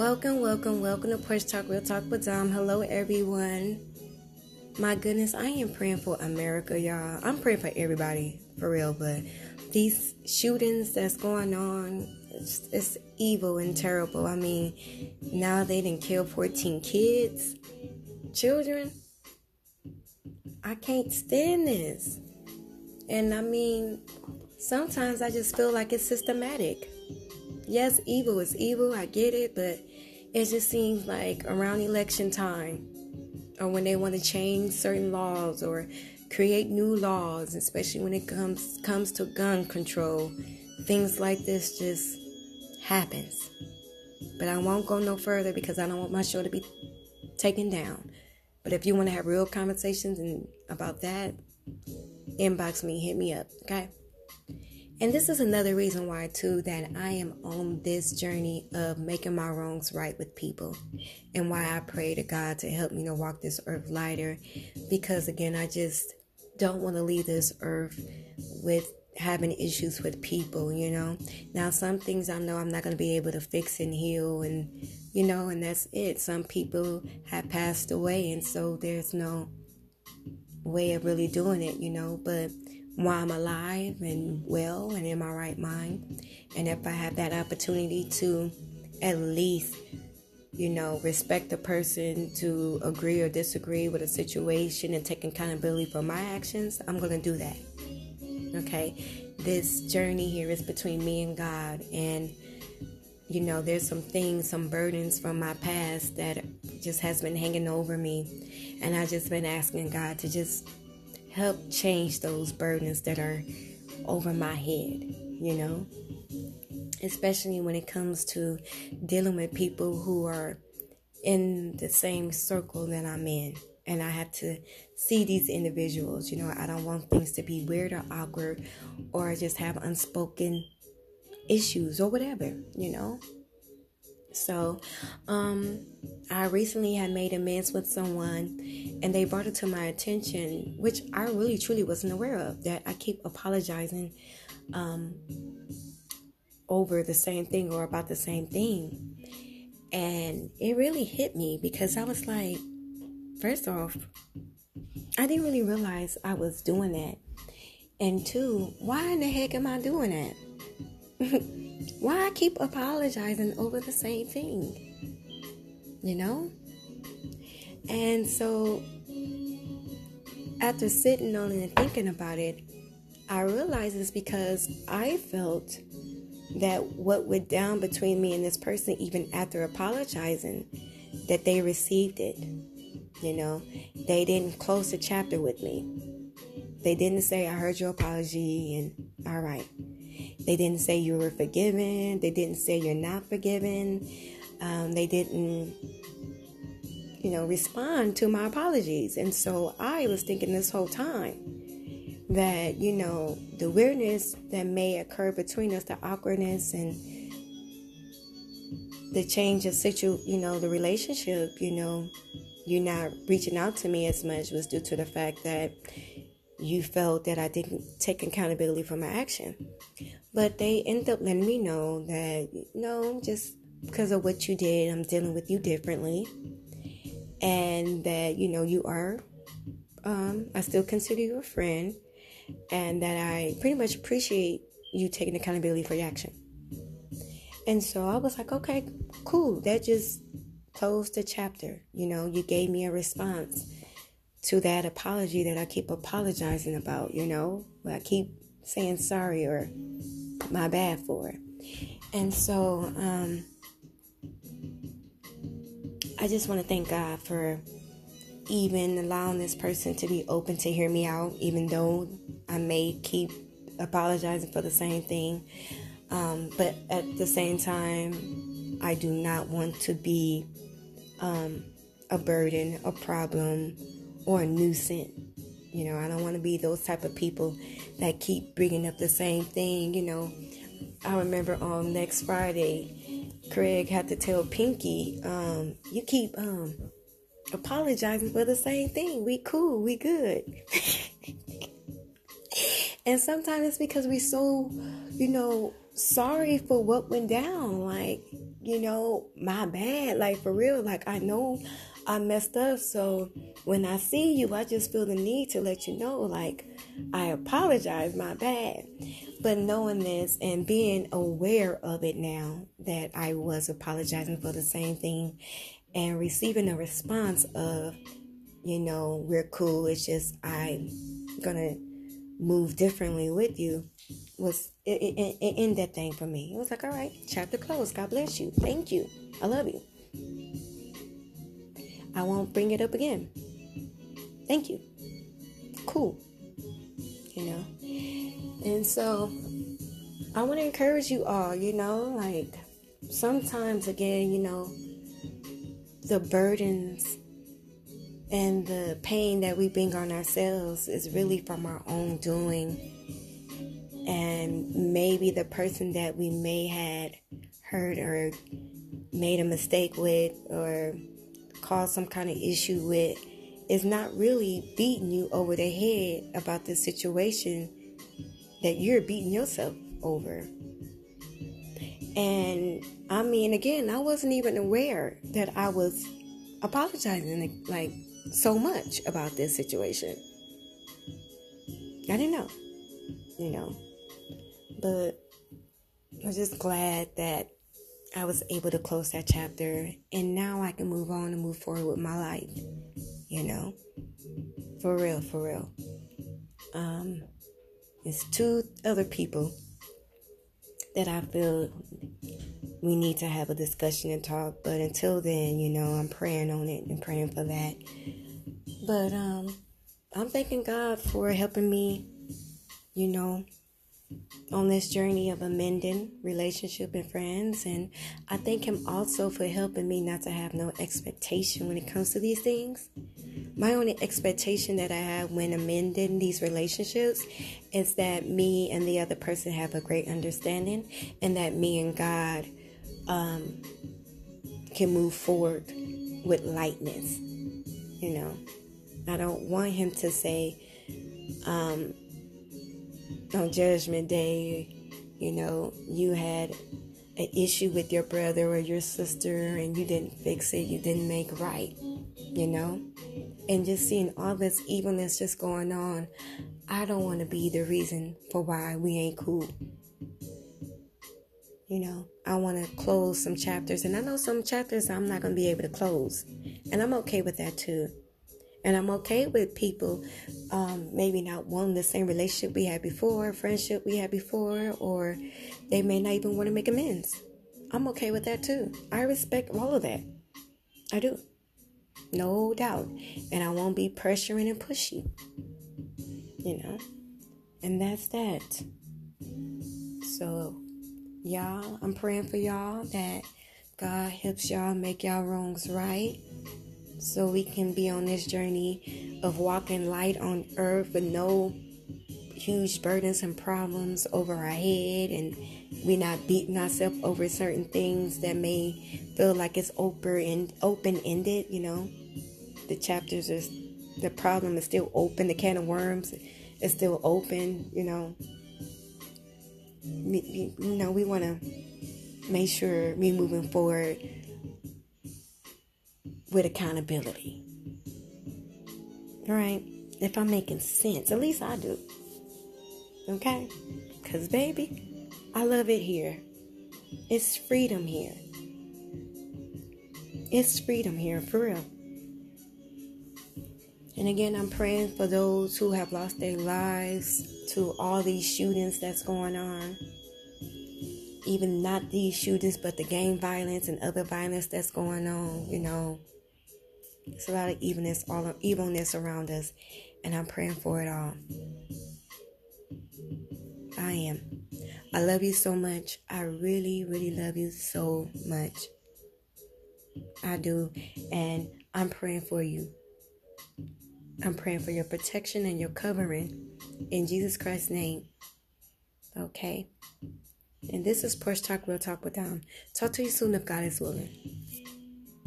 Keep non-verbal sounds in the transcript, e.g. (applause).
Welcome, welcome, welcome to Porch Talk Real Talk with Dom. Hello, everyone. My goodness, I am praying for America, y'all. I'm praying for everybody, for real, but these shootings that's going on, it's, it's evil and terrible. I mean, now they didn't kill 14 kids, children. I can't stand this. And I mean, sometimes I just feel like it's systematic. Yes, evil is evil, I get it, but it just seems like around election time or when they want to change certain laws or create new laws, especially when it comes comes to gun control, things like this just happens. But I won't go no further because I don't want my show to be taken down. But if you want to have real conversations and about that, inbox me, hit me up, okay? And this is another reason why, too, that I am on this journey of making my wrongs right with people, and why I pray to God to help me to walk this earth lighter. Because again, I just don't want to leave this earth with having issues with people, you know. Now, some things I know I'm not going to be able to fix and heal, and you know, and that's it. Some people have passed away, and so there's no way of really doing it, you know, but while I'm alive and well and in my right mind. And if I have that opportunity to at least, you know, respect the person to agree or disagree with a situation and take accountability for my actions, I'm going to do that. Okay? This journey here is between me and God. And, you know, there's some things, some burdens from my past that just has been hanging over me. And I've just been asking God to just help change those burdens that are over my head, you know? Especially when it comes to dealing with people who are in the same circle that I'm in. And I have to see these individuals. You know, I don't want things to be weird or awkward or just have unspoken issues or whatever, you know? So, um, I recently had made amends with someone and they brought it to my attention, which I really truly wasn't aware of, that I keep apologizing um, over the same thing or about the same thing. And it really hit me because I was like, first off, I didn't really realize I was doing that. And two, why in the heck am I doing that? (laughs) why keep apologizing over the same thing? You know? And so, after sitting on it and thinking about it, I realized it's because I felt that what went down between me and this person, even after apologizing, that they received it. You know, they didn't close the chapter with me. They didn't say, I heard your apology and all right. They didn't say you were forgiven. They didn't say you're not forgiven. Um, they didn't you know, respond to my apologies. And so I was thinking this whole time that, you know, the weirdness that may occur between us, the awkwardness and the change of situ, you know, the relationship, you know, you're not reaching out to me as much was due to the fact that you felt that I didn't take accountability for my action. But they end up letting me know that, you know, just because of what you did, I'm dealing with you differently and that you know you are um, I still consider you a friend and that I pretty much appreciate you taking accountability for your action. And so I was like, okay, cool. That just closed the chapter. You know, you gave me a response to that apology that I keep apologizing about, you know. I keep saying sorry or my bad for it. And so um I just want to thank God for even allowing this person to be open to hear me out, even though I may keep apologizing for the same thing. Um, but at the same time, I do not want to be um, a burden, a problem, or a nuisance. You know, I don't want to be those type of people that keep bringing up the same thing. You know, I remember on next Friday, Craig had to tell Pinky, um, you keep um apologizing for the same thing. We cool, we good. (laughs) and sometimes it's because we so, you know, sorry for what went down. Like, you know, my bad. Like for real. Like I know I messed up. So when I see you, I just feel the need to let you know, like, I apologize, my bad. But knowing this and being aware of it now that I was apologizing for the same thing and receiving a response of, you know, we're cool. It's just I'm gonna move differently with you was it, it, it, in that thing for me. It was like, all right, chapter closed. God bless you. Thank you. I love you. I won't bring it up again. Thank you. Cool. You know? And so I want to encourage you all, you know, like sometimes again, you know, the burdens and the pain that we bring on ourselves is really from our own doing. And maybe the person that we may had hurt or made a mistake with or caused some kind of issue with is not really beating you over the head about the situation that you're beating yourself over. And I mean, again, I wasn't even aware that I was apologizing like so much about this situation. I didn't know, you know, but I'm just glad that I was able to close that chapter and now I can move on and move forward with my life. You know? For real, for real. Um it's two other people that I feel we need to have a discussion and talk, but until then, you know, I'm praying on it and praying for that. But um I'm thanking God for helping me, you know, on this journey of amending relationship and friends and i thank him also for helping me not to have no expectation when it comes to these things. My only expectation that i have when amending these relationships is that me and the other person have a great understanding and that me and god um, can move forward with lightness you know. I don't want him to say um, on Judgment Day, you know, you had an issue with your brother or your sister and you didn't fix it, you didn't make right, you know? And just seeing all this evilness just going on, I don't want to be the reason for why we ain't cool. You know, I want to close some chapters, and I know some chapters I'm not going to be able to close, and I'm okay with that too. And I'm okay with people um, maybe not wanting the same relationship we had before, friendship we had before, or they may not even want to make amends. I'm okay with that too. I respect all of that. I do. No doubt. And I won't be pressuring and pushy. You know? And that's that. So, y'all, I'm praying for y'all that God helps y'all make y'all wrongs right so we can be on this journey of walking light on earth with no huge burdens and problems over our head and we're not beating ourselves over certain things that may feel like it's open and open ended you know? The chapters is the problem is still open the can of worms is still open you know? You know we want to make sure we're moving forward with accountability. Right? If I'm making sense, at least I do. Okay? Because, baby, I love it here. It's freedom here. It's freedom here, for real. And again, I'm praying for those who have lost their lives to all these shootings that's going on. Even not these shootings, but the gang violence and other violence that's going on, you know. It's a lot of evilness, all of evilness around us, and I'm praying for it all. I am. I love you so much. I really, really love you so much. I do. And I'm praying for you. I'm praying for your protection and your covering in Jesus Christ's name. Okay. And this is Porch Talk Real Talk with Dom. Talk to you soon if God is willing.